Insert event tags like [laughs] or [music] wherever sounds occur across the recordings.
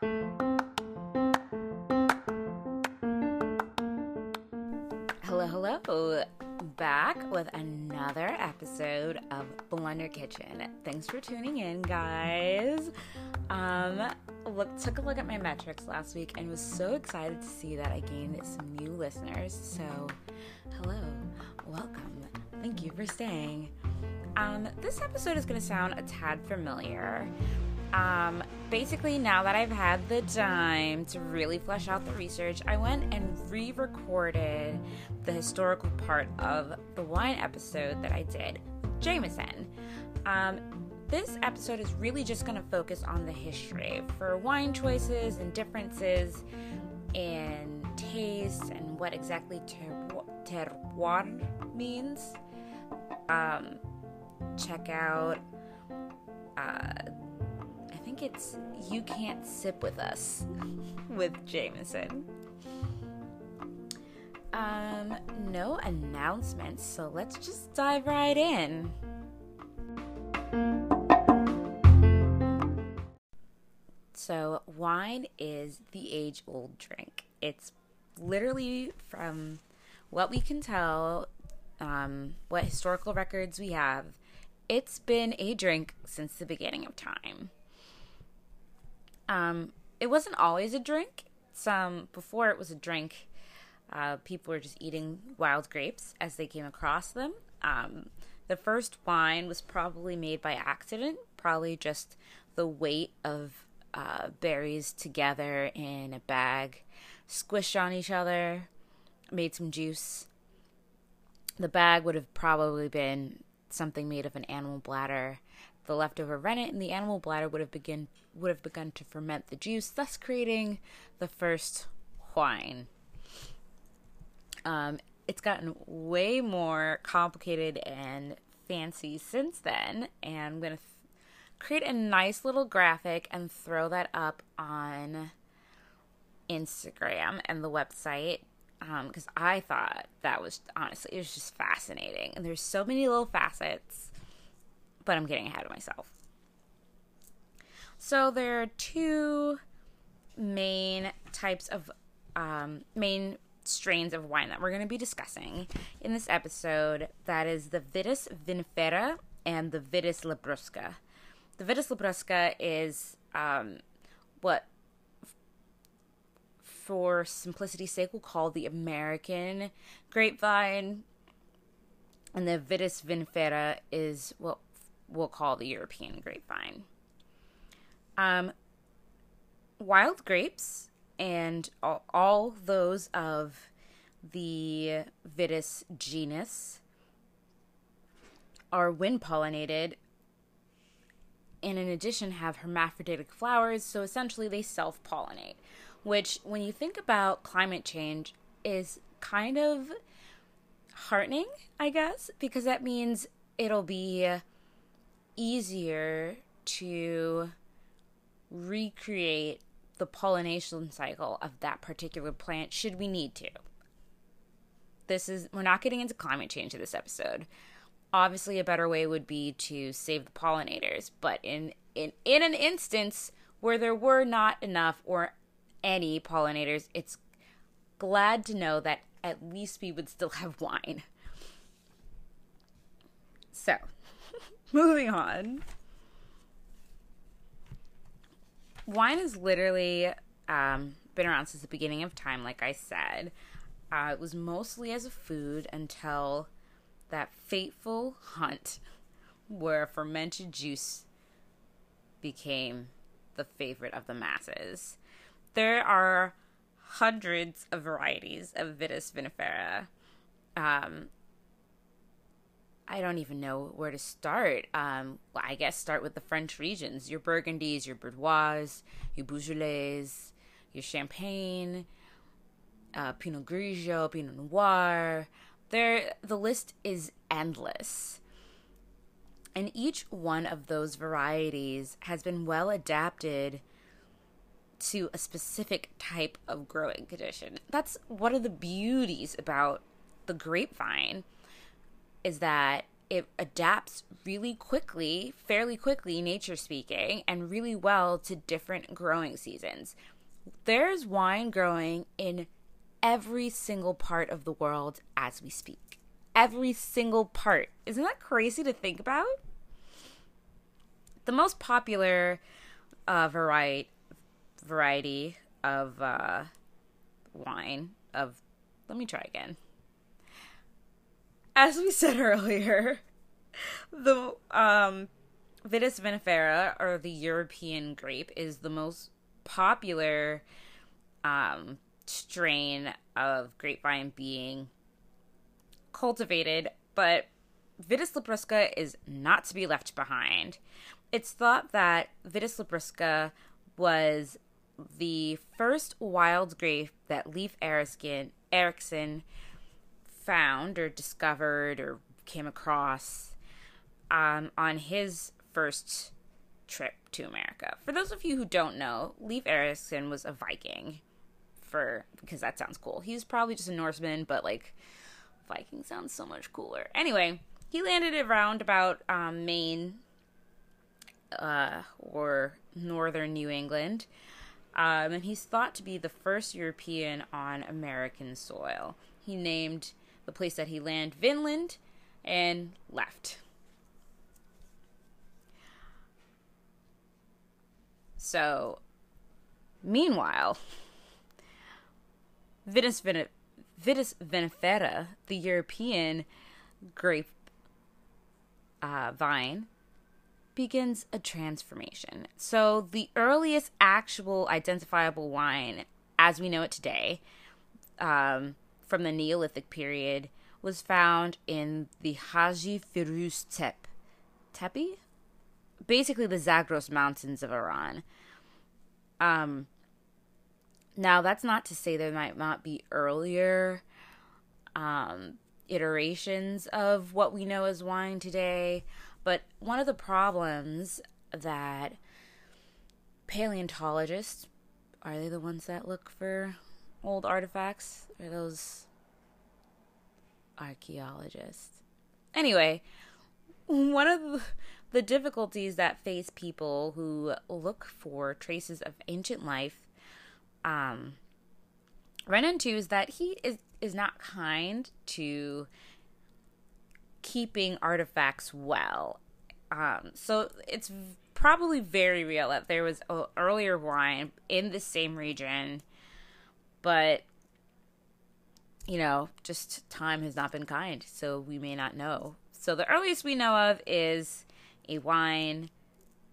Hello, hello. Back with another episode of Blender Kitchen. Thanks for tuning in, guys. Um, look, took a look at my metrics last week and was so excited to see that I gained some new listeners. So, hello, welcome. Thank you for staying. Um, this episode is going to sound a tad familiar. Um, basically, now that I've had the time to really flesh out the research, I went and re recorded the historical part of the wine episode that I did, Jameson. Um, this episode is really just going to focus on the history for wine choices and differences in taste and what exactly terroir means. Um, check out. Uh, think it's You Can't Sip With Us with Jameson. Um, no announcements, so let's just dive right in. So, wine is the age old drink. It's literally from what we can tell, um, what historical records we have, it's been a drink since the beginning of time. Um, it wasn't always a drink. Some before it was a drink, uh, people were just eating wild grapes as they came across them. Um, the first wine was probably made by accident, probably just the weight of uh, berries together in a bag, squished on each other, made some juice. The bag would have probably been something made of an animal bladder the leftover rennet in the animal bladder would have begin would have begun to ferment the juice, thus creating the first wine. Um, it's gotten way more complicated and fancy since then, and I'm gonna th- create a nice little graphic and throw that up on Instagram and the website because um, I thought that was honestly it was just fascinating, and there's so many little facets but I'm getting ahead of myself. So there are two main types of um, main strains of wine that we're going to be discussing in this episode. That is the Vitis vinifera and the Vitis labrusca. The Vitis labrusca is um, what, for simplicity's sake, we'll call the American grapevine, and the Vitis vinifera is what we'll call the European grapevine. Um, wild grapes and all, all those of the Vitis genus are wind pollinated and in addition have hermaphroditic flowers so essentially they self-pollinate which when you think about climate change is kind of heartening i guess because that means it'll be easier to recreate the pollination cycle of that particular plant should we need to. This is we're not getting into climate change in this episode. Obviously a better way would be to save the pollinators, but in in in an instance where there were not enough or any pollinators, it's glad to know that at least we would still have wine. So, [laughs] Moving on. Wine has literally um, been around since the beginning of time, like I said. Uh, it was mostly as a food until that fateful hunt where fermented juice became the favorite of the masses. There are hundreds of varieties of Vitis vinifera. Um, I don't even know where to start. Um, well, I guess start with the French regions: your Burgundies, your Bordeaux, your Beaujolais, your Champagne, uh, Pinot Grigio, Pinot Noir. There, the list is endless. And each one of those varieties has been well adapted to a specific type of growing condition. That's one of the beauties about the grapevine is that it adapts really quickly, fairly quickly, nature speaking, and really well to different growing seasons. There's wine growing in every single part of the world as we speak. Every single part. Isn't that crazy to think about? The most popular uh, variety variety of uh, wine of let me try again as we said [laughs] earlier, the um, Vitis vinifera, or the European grape, is the most popular um, strain of grapevine being cultivated, but Vitis labrusca is not to be left behind. It's thought that Vitis labrusca was the first wild grape that Leif Erikson, Erikson found or discovered or came across um, on his first trip to America. For those of you who don't know, Leif Erikson was a Viking. For because that sounds cool. He's probably just a Norseman, but like Viking sounds so much cooler. Anyway, he landed around about um, Maine uh, or northern New England. Um, and he's thought to be the first European on American soil. He named the place that he landed, Vinland, and left. So, meanwhile, Vitis, Vin- Vitis vinifera, the European grape uh, vine, begins a transformation. So, the earliest actual identifiable wine, as we know it today, um, from the Neolithic period was found in the Haji Firuz Tep. Tepe? Basically, the Zagros Mountains of Iran. Um, now, that's not to say there might not be earlier um, iterations of what we know as wine today, but one of the problems that paleontologists are they the ones that look for old artifacts? or those archaeologists? Anyway, one of the difficulties that face people who look for traces of ancient life um, run into is that he is, is not kind to keeping artifacts well. Um, so it's probably very real that there was earlier wine in the same region but you know, just time has not been kind, so we may not know. So the earliest we know of is a wine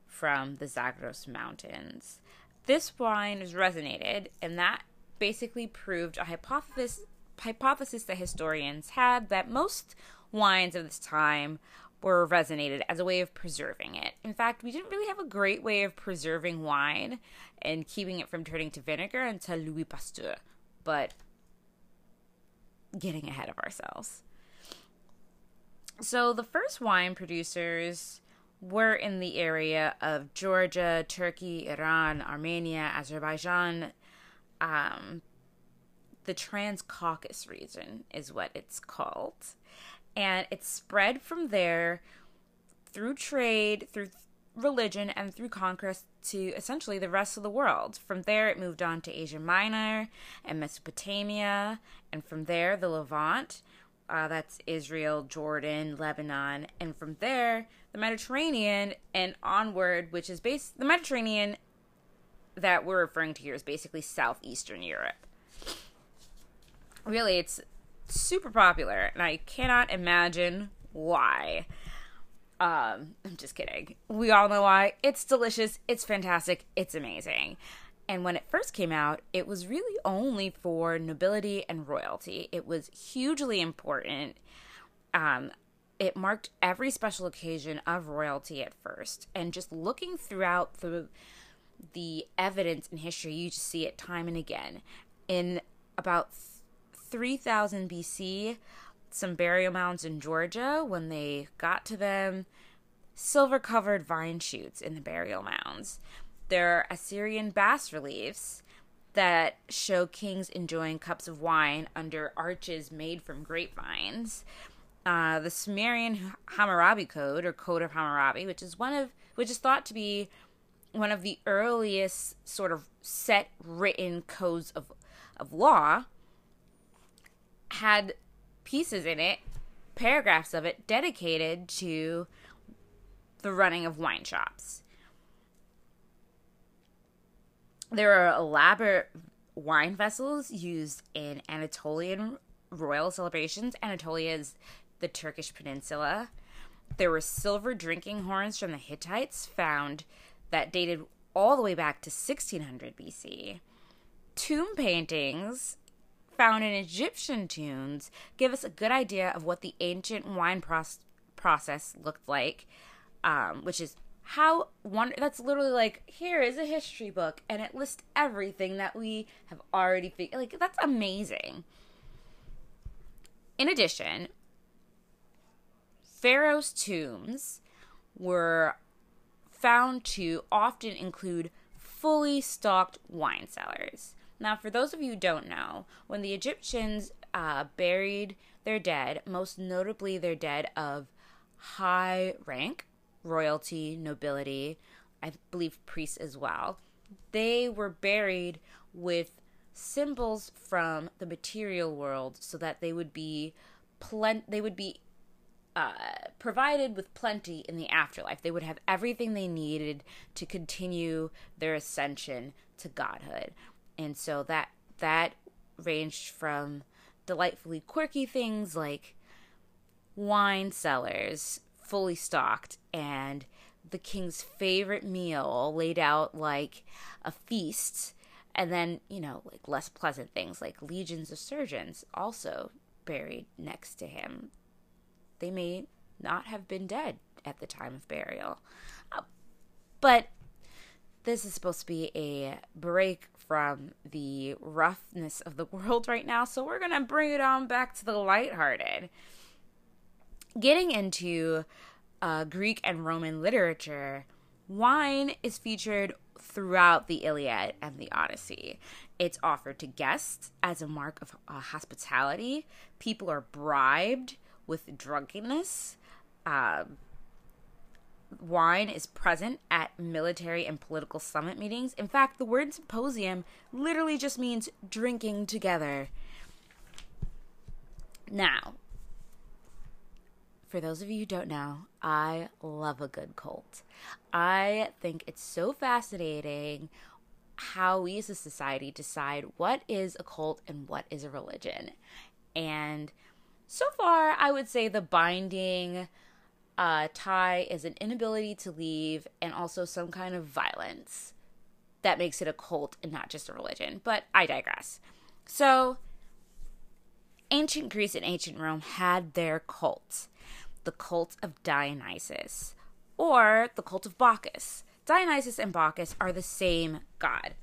from the Zagros Mountains. This wine has resinated, and that basically proved a hypothesis hypothesis that historians had that most wines of this time were resinated as a way of preserving it. In fact, we didn't really have a great way of preserving wine and keeping it from turning to vinegar until Louis Pasteur. But getting ahead of ourselves. So the first wine producers were in the area of Georgia, Turkey, Iran, Armenia, Azerbaijan. Um, the Transcaucasus region is what it's called and it spread from there through trade, through religion, and through conquest to essentially the rest of the world. From there, it moved on to Asia Minor and Mesopotamia, and from there, the Levant. Uh, that's Israel, Jordan, Lebanon, and from there, the Mediterranean and onward, which is based the Mediterranean that we're referring to here is basically southeastern Europe. Really, it's super popular, and I cannot imagine why. Um, I'm just kidding. We all know why. It's delicious, it's fantastic, it's amazing. And when it first came out, it was really only for nobility and royalty. It was hugely important. Um, it marked every special occasion of royalty at first. And just looking throughout the the evidence in history, you just see it time and again. In about 3000 BC, some burial mounds in Georgia, when they got to them, silver covered vine shoots in the burial mounds. There are Assyrian bas reliefs that show kings enjoying cups of wine under arches made from grapevines. uh, the Sumerian Hammurabi Code or Code of Hammurabi, which is one of which is thought to be one of the earliest sort of set written codes of of law, had pieces in it, paragraphs of it dedicated to the running of wine shops. There are elaborate wine vessels used in Anatolian royal celebrations. Anatolia is the Turkish peninsula. There were silver drinking horns from the Hittites found that dated all the way back to 1600 BC. Tomb paintings found in Egyptian tombs give us a good idea of what the ancient wine process looked like, um, which is how one that's literally like here is a history book and it lists everything that we have already figured like that's amazing. In addition pharaoh's tombs were found to often include fully stocked wine cellars now for those of you who don't know when the egyptians uh, buried their dead most notably their dead of high rank royalty, nobility, I believe priests as well. They were buried with symbols from the material world so that they would be plen- they would be uh, provided with plenty in the afterlife. They would have everything they needed to continue their ascension to godhood. And so that that ranged from delightfully quirky things like wine cellars fully stocked and the king's favorite meal laid out like a feast. And then you know like less pleasant things like legions of surgeons also buried next to him. They may not have been dead at the time of burial. Uh, but this is supposed to be a break from the roughness of the [laughs] world right now so we're gonna bring it on back to the lighthearted getting into uh, Greek and Roman literature, wine is featured throughout the Iliad and the Odyssey. It's offered to guests as a mark of uh, hospitality. People are bribed with drunkenness. Uh, wine is present at military and political summit meetings. In fact, the word symposium literally just means drinking together. Now, for those of you who don't know, I love a good cult. I think it's so fascinating how we as a society decide what is a cult and what is a religion. And so far, I would say the binding uh, tie is an inability to leave and also some kind of violence that makes it a cult and not just a religion. But I digress. So, ancient Greece and ancient Rome had their cults the cult of Dionysus or the cult of Bacchus. Dionysus and Bacchus are the same god.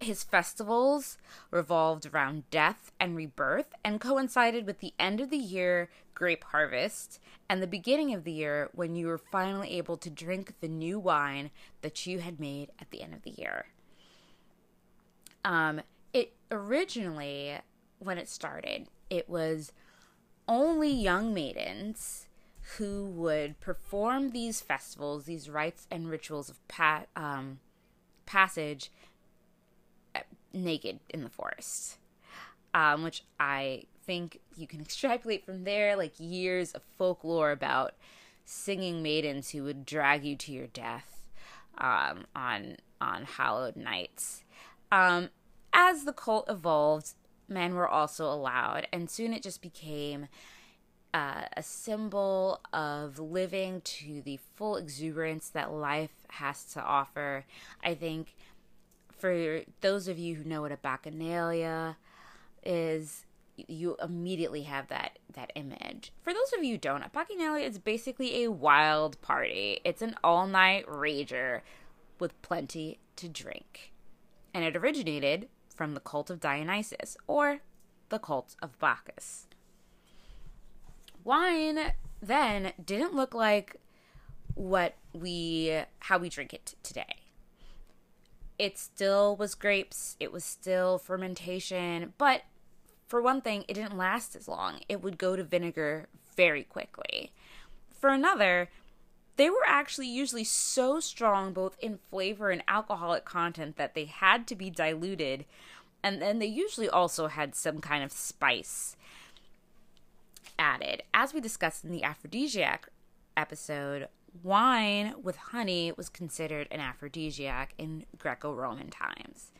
His festivals revolved around death and rebirth and coincided with the end of the year grape harvest and the beginning of the year when you were finally able to drink the new wine that you had made at the end of the year. Um, it originally, when it started, it was only young maidens who would perform these festivals, these rites and rituals of pa- um, passage naked in the forest. Um, which I think you can [laughs] extrapolate from there, like years of folklore about singing maidens who would drag you to your death um, on on hallowed nights. Um, as the cult evolved, men were also allowed, and soon it just became uh, a symbol of living to the full exuberance that life has to offer. I think for those of you who know what a bacchanalia is, you immediately have that that image. For those of you who don't, a bacchanalia is basically a wild party. It's an all night rager with plenty to drink, and it originated from the cult of Dionysus or the cult of Bacchus. Wine then didn't look like what we how we drink it today. It still was grapes, it was still fermentation, but for one thing, it didn't last as long. It would go to vinegar very quickly. For another, they were actually usually so strong both in flavor and alcoholic content that they had to be diluted and then they usually also had some kind of spice added as we discussed in the aphrodisiac episode wine with honey was considered an aphrodisiac in greco-roman times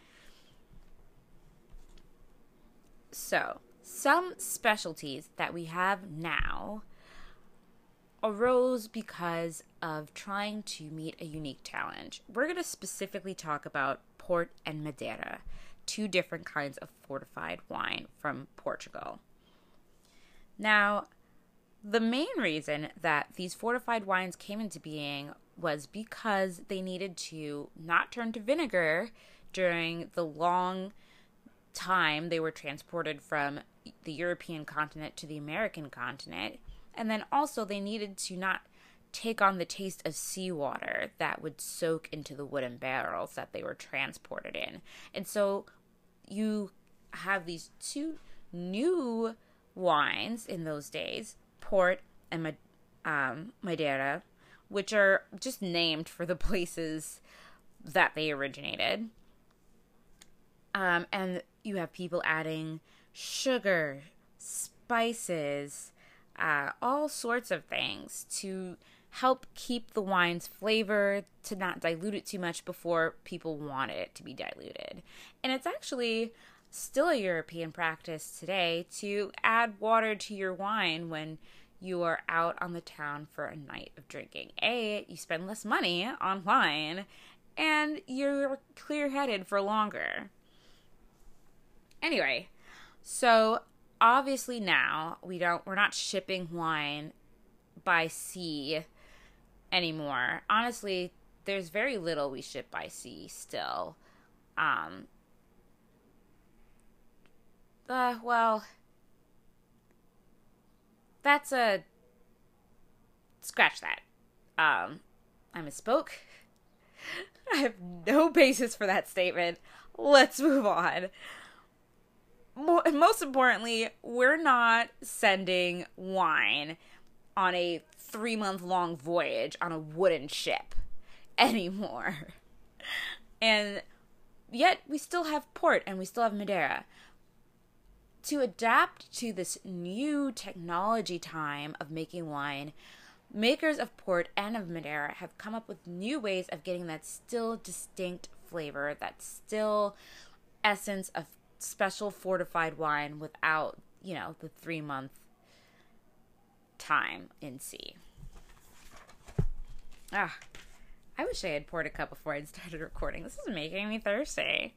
so some specialties that we have now arose because of trying to meet a unique challenge. We're going to specifically talk about port and Madeira, two different kinds of fortified wine from Portugal. Now, the main reason that these fortified wines came into being was because they needed to not turn to vinegar during the long time they were transported from the European continent to the American continent and then also, they needed to not take on the taste of seawater that would soak into the wooden barrels that they were transported in. And so, you have these two new wines in those days, port and um, Madeira, which are just named for the places that they originated. Um, and you have people adding sugar, spices, uh, all sorts of things to help keep the wine's flavor, to not dilute it too much before people want it to be diluted. And it's actually still a European practice today to add water to your wine when you are out on the town for a night of drinking. A, you spend less money on wine, and you're clear headed for longer. Anyway, so obviously now we don't we're not shipping wine by sea anymore. Honestly, there's very little we ship by sea still. Um uh well that's a scratch that. Um I misspoke. [laughs] I have no basis for that statement. Let's move on most importantly, we're not sending wine on a three month long voyage on a wooden ship anymore. [laughs] And yet we still have port and we still have Madeira. To adapt to this new technology time of making wine, makers of port and of Madeira have come up with new ways of getting that still distinct flavor, that still essence of special fortified wine without, you know, the three month time in sea. Ah, I wish I had poured a cup before I'd started recording. This is making me thirsty.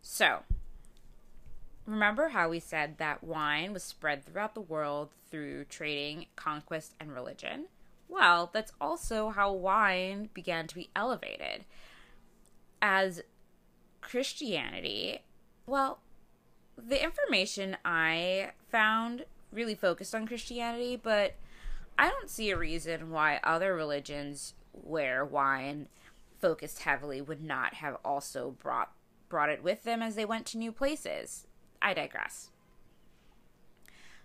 So, remember how we said that wine was spread throughout the world through trading, conquest, and religion? Well, that's also how wine began to be elevated. As Christianity well, the information I found really focused on Christianity, but I don't see a reason why other religions where wine focused heavily would not have also brought brought it with them as they went to new places. I digress.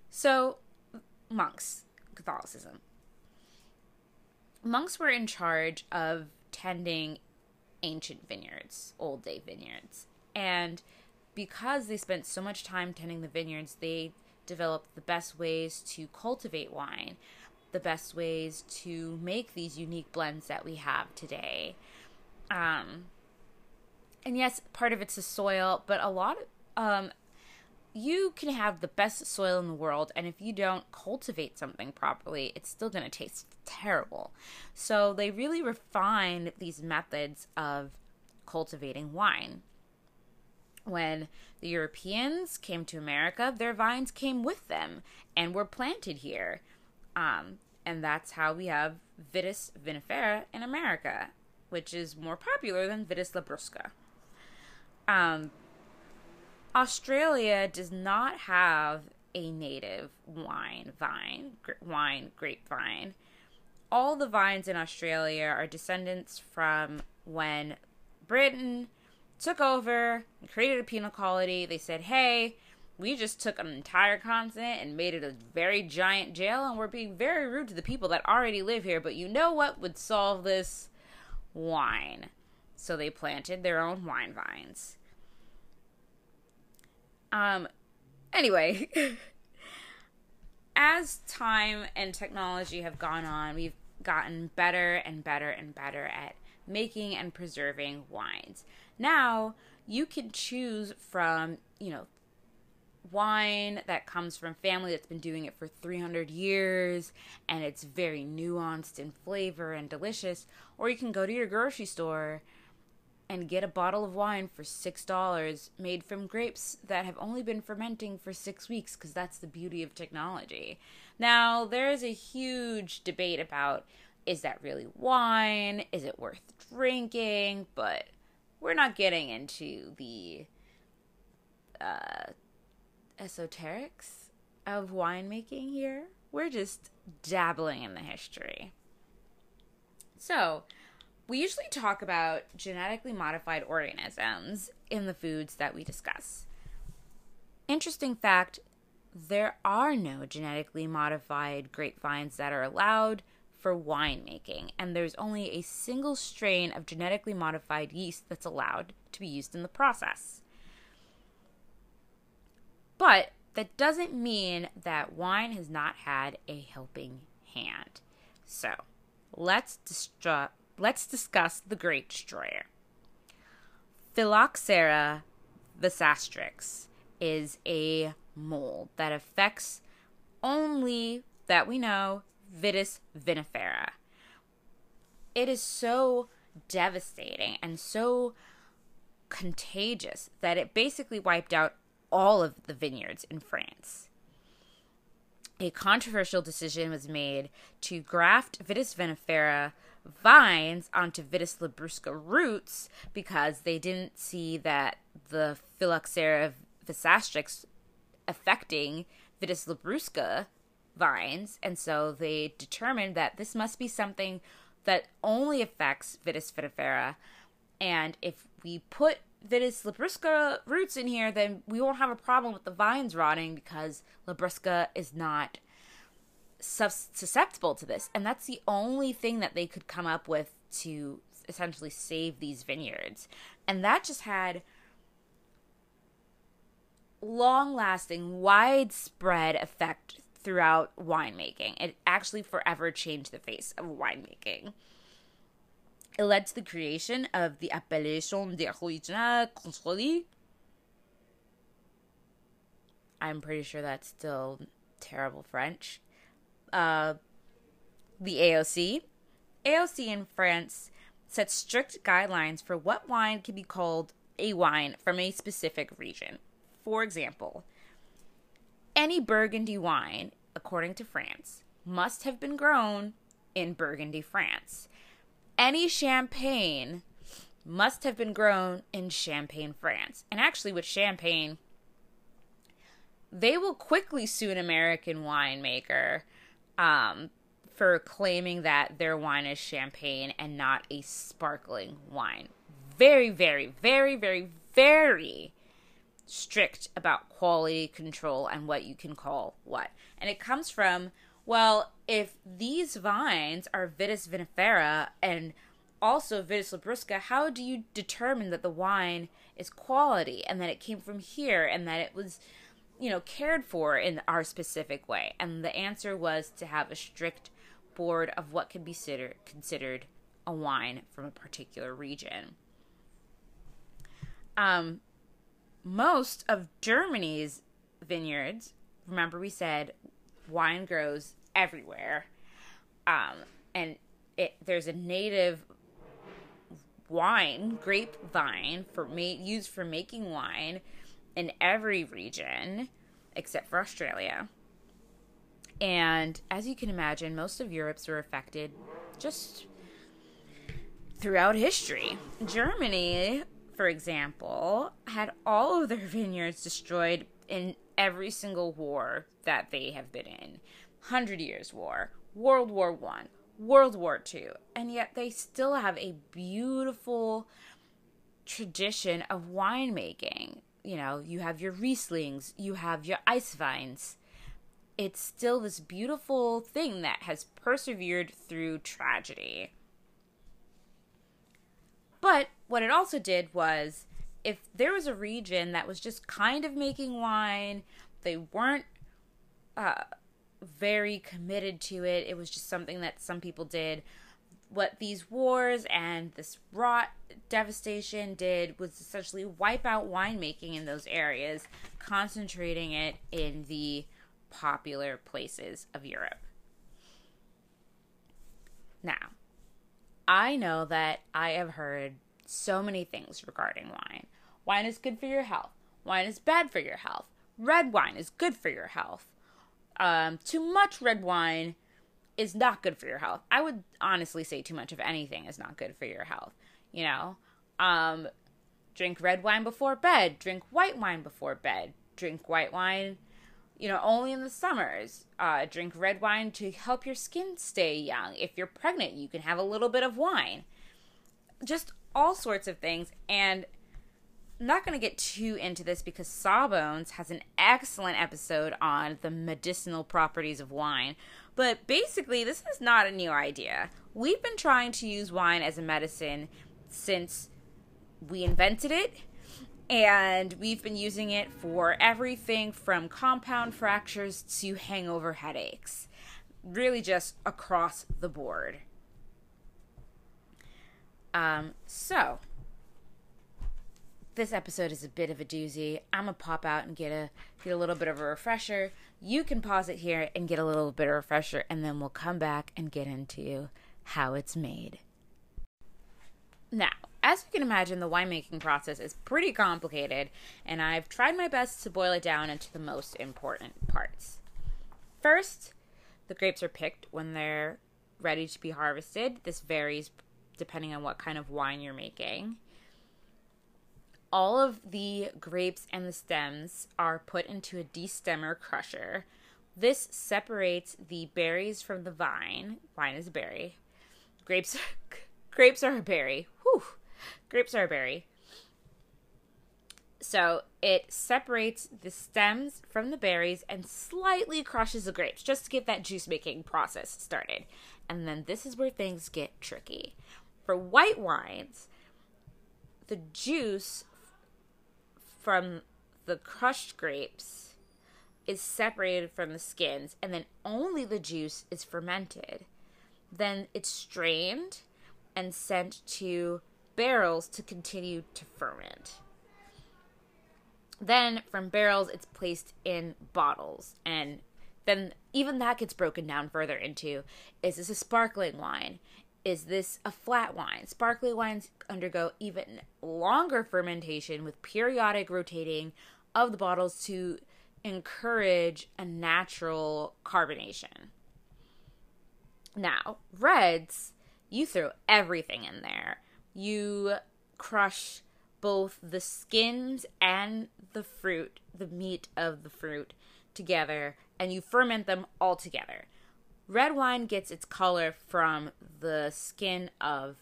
So, monks, Catholicism. Monks were in charge of tending ancient vineyards, old day vineyards, and because they spent so much time tending the vineyards, they developed the best ways to cultivate wine, the best ways to make these unique blends that we have today. Um, and yes, part of it's the soil, but a lot of um, you can have the best soil in the world, and if you don't cultivate something properly, it's still going to taste terrible. So they really refined these methods of cultivating wine when the Europeans came to America, their vines came with them and were planted here. Um, and that's how we have Vitis vinifera in America, which is more popular than Vitis labrusca. Um, Australia does not have a native wine vine, wine grapevine. All the vines in Australia are descendants from when Britain took over and created a penal colony. They said, hey, we just took an entire continent and made it a very giant jail, and we're being very rude to the people that already live here. But you know what would solve this? Wine. So they planted their own wine vines. Um, anyway, [laughs] as time and technology have gone on, we've gotten better and better and better at making and preserving wines. Now, you can choose from, you know, wine that comes from family that's been doing it for 300 years and it's very nuanced in flavor and delicious or you can go to your grocery store and get a bottle of wine for $6 made from grapes that have only been fermenting for 6 weeks because that's the beauty of technology. Now, there is a huge debate about is that really wine? Is it worth drinking? But we're not getting into the uh, esoterics of winemaking here. We're just dabbling in the history. So, we usually talk about genetically modified organisms in the foods that we discuss. Interesting fact there are no genetically modified grapevines that are allowed for winemaking, and there's only a single strain of genetically modified yeast that's allowed to be used in the process. But that doesn't mean that wine has not had a helping hand. So, let's destru- let's discuss the Great Destroyer. Phylloxera vastatrix is a mold that affects only that we know Vitis vinifera. It is so devastating and so contagious that it basically wiped out all of the vineyards in France. A controversial decision was made to graft Vitis vinifera vines onto Vitis labrusca roots because they didn't see that the Phylloxera vastatrix affecting Vitis labrusca vines, and so they determined that this must be something that only affects Vitis vinifera. And if we put Vitis labrusca roots in here, then we won't have a problem with the vines rotting because labrusca is not susceptible to this. And that's the only thing that they could come up with to essentially save these vineyards. And that just had long lasting, widespread effect throughout winemaking. It actually forever changed the face of winemaking. It led to the creation of the Appellation d'Origine Contrôlée. I'm pretty sure that's still terrible French. Uh, the AOC. AOC in France sets strict guidelines for what wine can be called a wine from a specific region. For example, any Burgundy wine, according to France, must have been grown in Burgundy, France. Any champagne must have been grown in Champagne, France. And actually, with champagne, they will quickly sue an American winemaker um, for claiming that their wine is champagne and not a sparkling wine. Very, very, very, very, very strict about quality control and what you can call what. And it comes from, well, if these vines are Vitis vinifera and also Vitis labrusca, how do you determine that the wine is quality and that it came from here and that it was, you know, cared for in our specific way? And the answer was to have a strict board of what can be considered considered a wine from a particular region. Um, most of Germany's vineyards, remember we said wine grows everywhere. Um, and it there's a native wine, grapevine for ma- used for making wine in every region except for Australia. And as you can imagine, most of Europe's were affected just throughout history. Germany for example, had all of their [laughs] vineyards destroyed in every single war that they have been in. Hundred Years' War, World War One, World War Two, and yet they still have a beautiful tradition of winemaking. You know, you have your Rieslings, you have your ice vines. It's still this beautiful thing that has persevered through tragedy. But what it also did was if there was a region that was just kind of making wine, they weren't uh, very committed to it, it was just something that some people did. What these wars and this rot devastation did was essentially wipe out winemaking in those areas, concentrating it in the popular places of Europe. Now, I know that I have heard so many things regarding wine. Wine is good for your health. Wine is bad for your health. Red wine is good for your health. Um, too much red wine is not good for your health. I would honestly say too much of anything is not good for your health. You know, um, drink red wine before bed. Drink white wine before bed. Drink white wine, you know, only in the summers. Uh, drink red wine to help your skin stay young. If you're pregnant, you can have a little bit of wine. Just all sorts of things. And I'm not going to get too into this because Sawbones has an excellent episode on the medicinal properties of wine. But basically, this is not a new idea. We've been trying to use wine as a medicine since we invented it. And we've been using it for everything from compound fractures to hangover headaches. Really, just across the board. Um, so this episode is a bit of a doozy. I'm gonna pop out and get a get a little bit of a refresher. You can pause it here and get a little bit of refresher, and then we'll come back and get into how it's made. Now, as you can imagine, the winemaking process is pretty complicated, and I've tried my best to boil it down into the most important parts. First, the grapes are picked when they're ready to be harvested. This varies depending on what kind of wine you're making. All of the grapes and the stems are put into a destemmer crusher. This separates the berries from the vine. Wine is a berry. Grapes [laughs] grapes are a berry. Whew. Grapes are a berry. So it separates the stems from the berries and slightly crushes the grapes just to get that juice making process started. And then this is where things get tricky. For white wines, the juice from the crushed grapes is separated from the skins, and then only the juice is fermented. Then it's strained and sent to barrels to continue to ferment. Then from barrels, it's placed in bottles, and then even that gets broken down further into is this a sparkling wine? Is this a flat wine? Sparkly wines undergo even longer fermentation with periodic rotating of the bottles to encourage a natural carbonation. Now, reds, you throw everything in there. You crush both the skins and the fruit, the meat of the fruit together, and you ferment them all together. Red wine gets its color from the skin of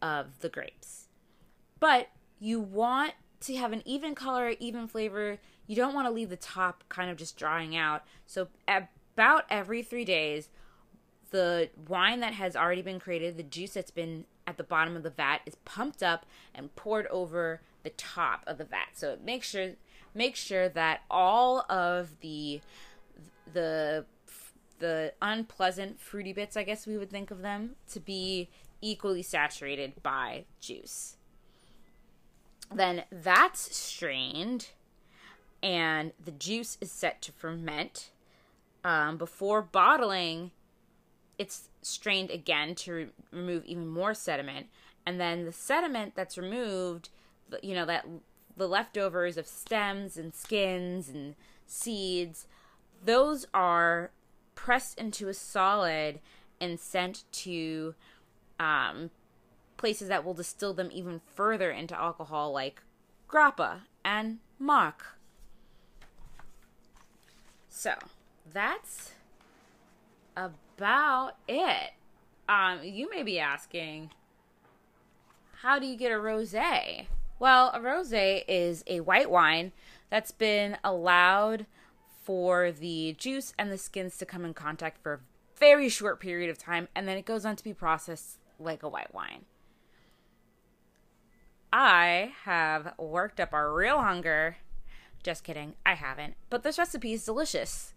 of the grapes. But you want to have an even color, even flavor. You don't want to leave the top kind of just drying out. So about every 3 days, the wine that has already been created, the juice that's been at the bottom of the vat is pumped up and poured over the top of the vat. So it makes sure make sure that all of the the the unpleasant fruity bits, I guess we would think of them, to be equally saturated by juice. Then that's strained, and the juice is set to ferment. Um, before bottling, it's strained again to re- remove even more sediment, and then the sediment that's removed, you know, that the leftovers of stems and skins and seeds, those are pressed into a solid and sent to um, places that will distill them even further into alcohol, like grappa and marc. So that's about it. Um, you may be asking, how do you get a rosé? Well, a rosé is a white wine that's been allowed for the juice and the skins to come in contact for a very short period of time and then it goes on to be processed like a white wine. I have worked up a real hunger. Just kidding, I haven't. But this recipe is delicious.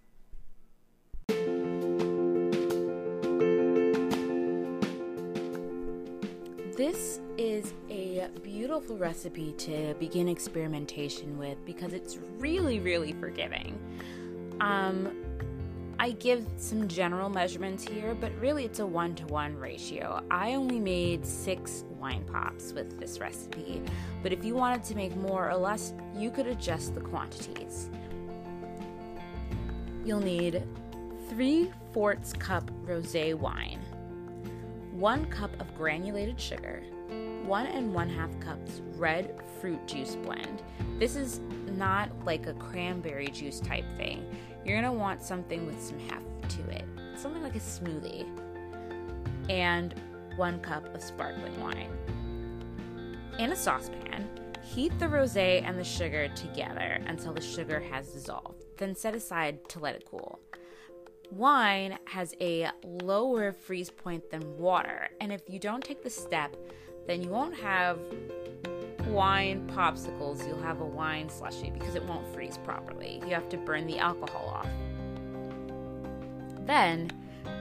This is a beautiful recipe to begin experimentation with because it's really, really forgiving. Um, I give some general measurements here, but really it's a one to one ratio. I only made six wine pops with this recipe, but if you wanted to make more or less, you could adjust the quantities. You'll need three fourths cup rose wine, one cup of granulated sugar, one and one half cups red fruit juice blend. This is not like a cranberry juice type thing. You're gonna want something with some heft to it, something like a smoothie, and one cup of sparkling wine. In a saucepan, heat the rose and the sugar together until the sugar has dissolved, then set aside to let it cool. Wine has a lower freeze point than water, and if you don't take the step, then you won't have wine popsicles, you'll have a wine slushy because it won't freeze properly. You have to burn the alcohol off. Then,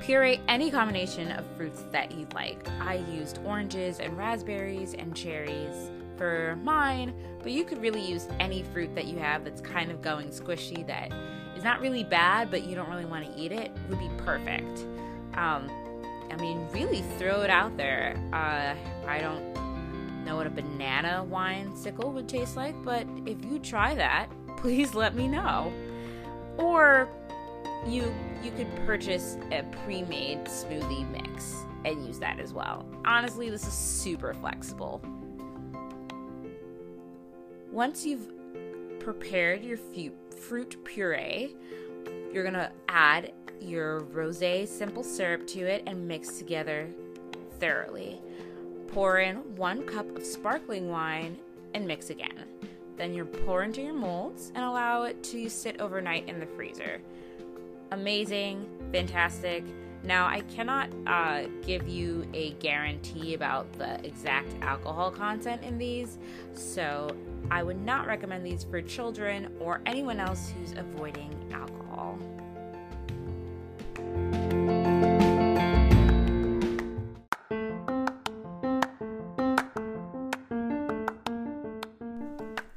puree any combination of fruits that you like. I used oranges and raspberries and cherries for mine, but you could really use any fruit that you have that's kind of going squishy that is not really bad, but you don't really want to eat it, would be perfect. Um, I mean, really throw it out there. Uh, I don't know what a banana wine sickle would taste like, but if you try that, [laughs] please let me know. Or you you could purchase a pre-made smoothie mix and use that as well. Honestly, this is super flexible. Once you've prepared your fruit puree, you're going to add your rosé simple syrup to it and mix together thoroughly. Pour in one cup of sparkling wine and mix again. Then you pour into your molds and allow it to sit overnight in the freezer. Amazing, fantastic. Now, I cannot uh, give you a guarantee about the exact alcohol content in these, so I would not recommend these for children or anyone else who's avoiding alcohol.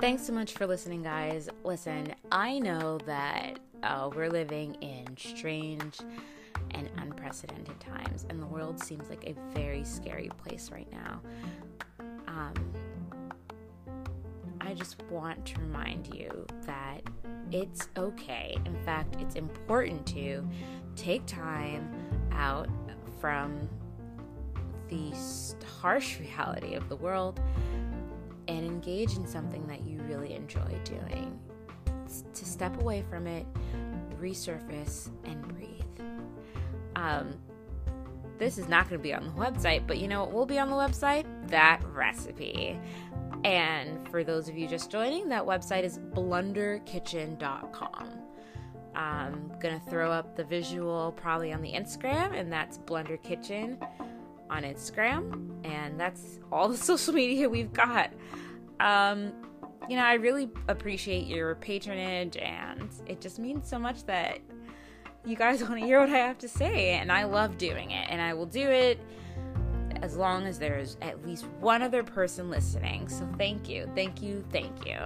Thanks so much for listening, guys. Listen, I know that uh, we're living in strange and unprecedented times, and the world seems like a very scary place right now. Um, I just want to remind you that it's okay. In fact, it's important to take time out from the harsh reality of the world and engage in something that you really enjoy doing. To step away from it, resurface, and breathe. Um, this is not going to be on the website, but you know what will be on the website? That recipe. And for those of you just joining, that website is blunderkitchen.com. I'm going to throw up the visual probably on the Instagram, and that's Blunder Kitchen on Instagram, and that's all the [laughs] social media we've got. Um, you know, I really appreciate your patronage, and it just means so much that you guys [laughs] want to hear what I have to say, and I love doing it, and I will do it as long as there's at least one other person listening. So thank you, thank you, thank you.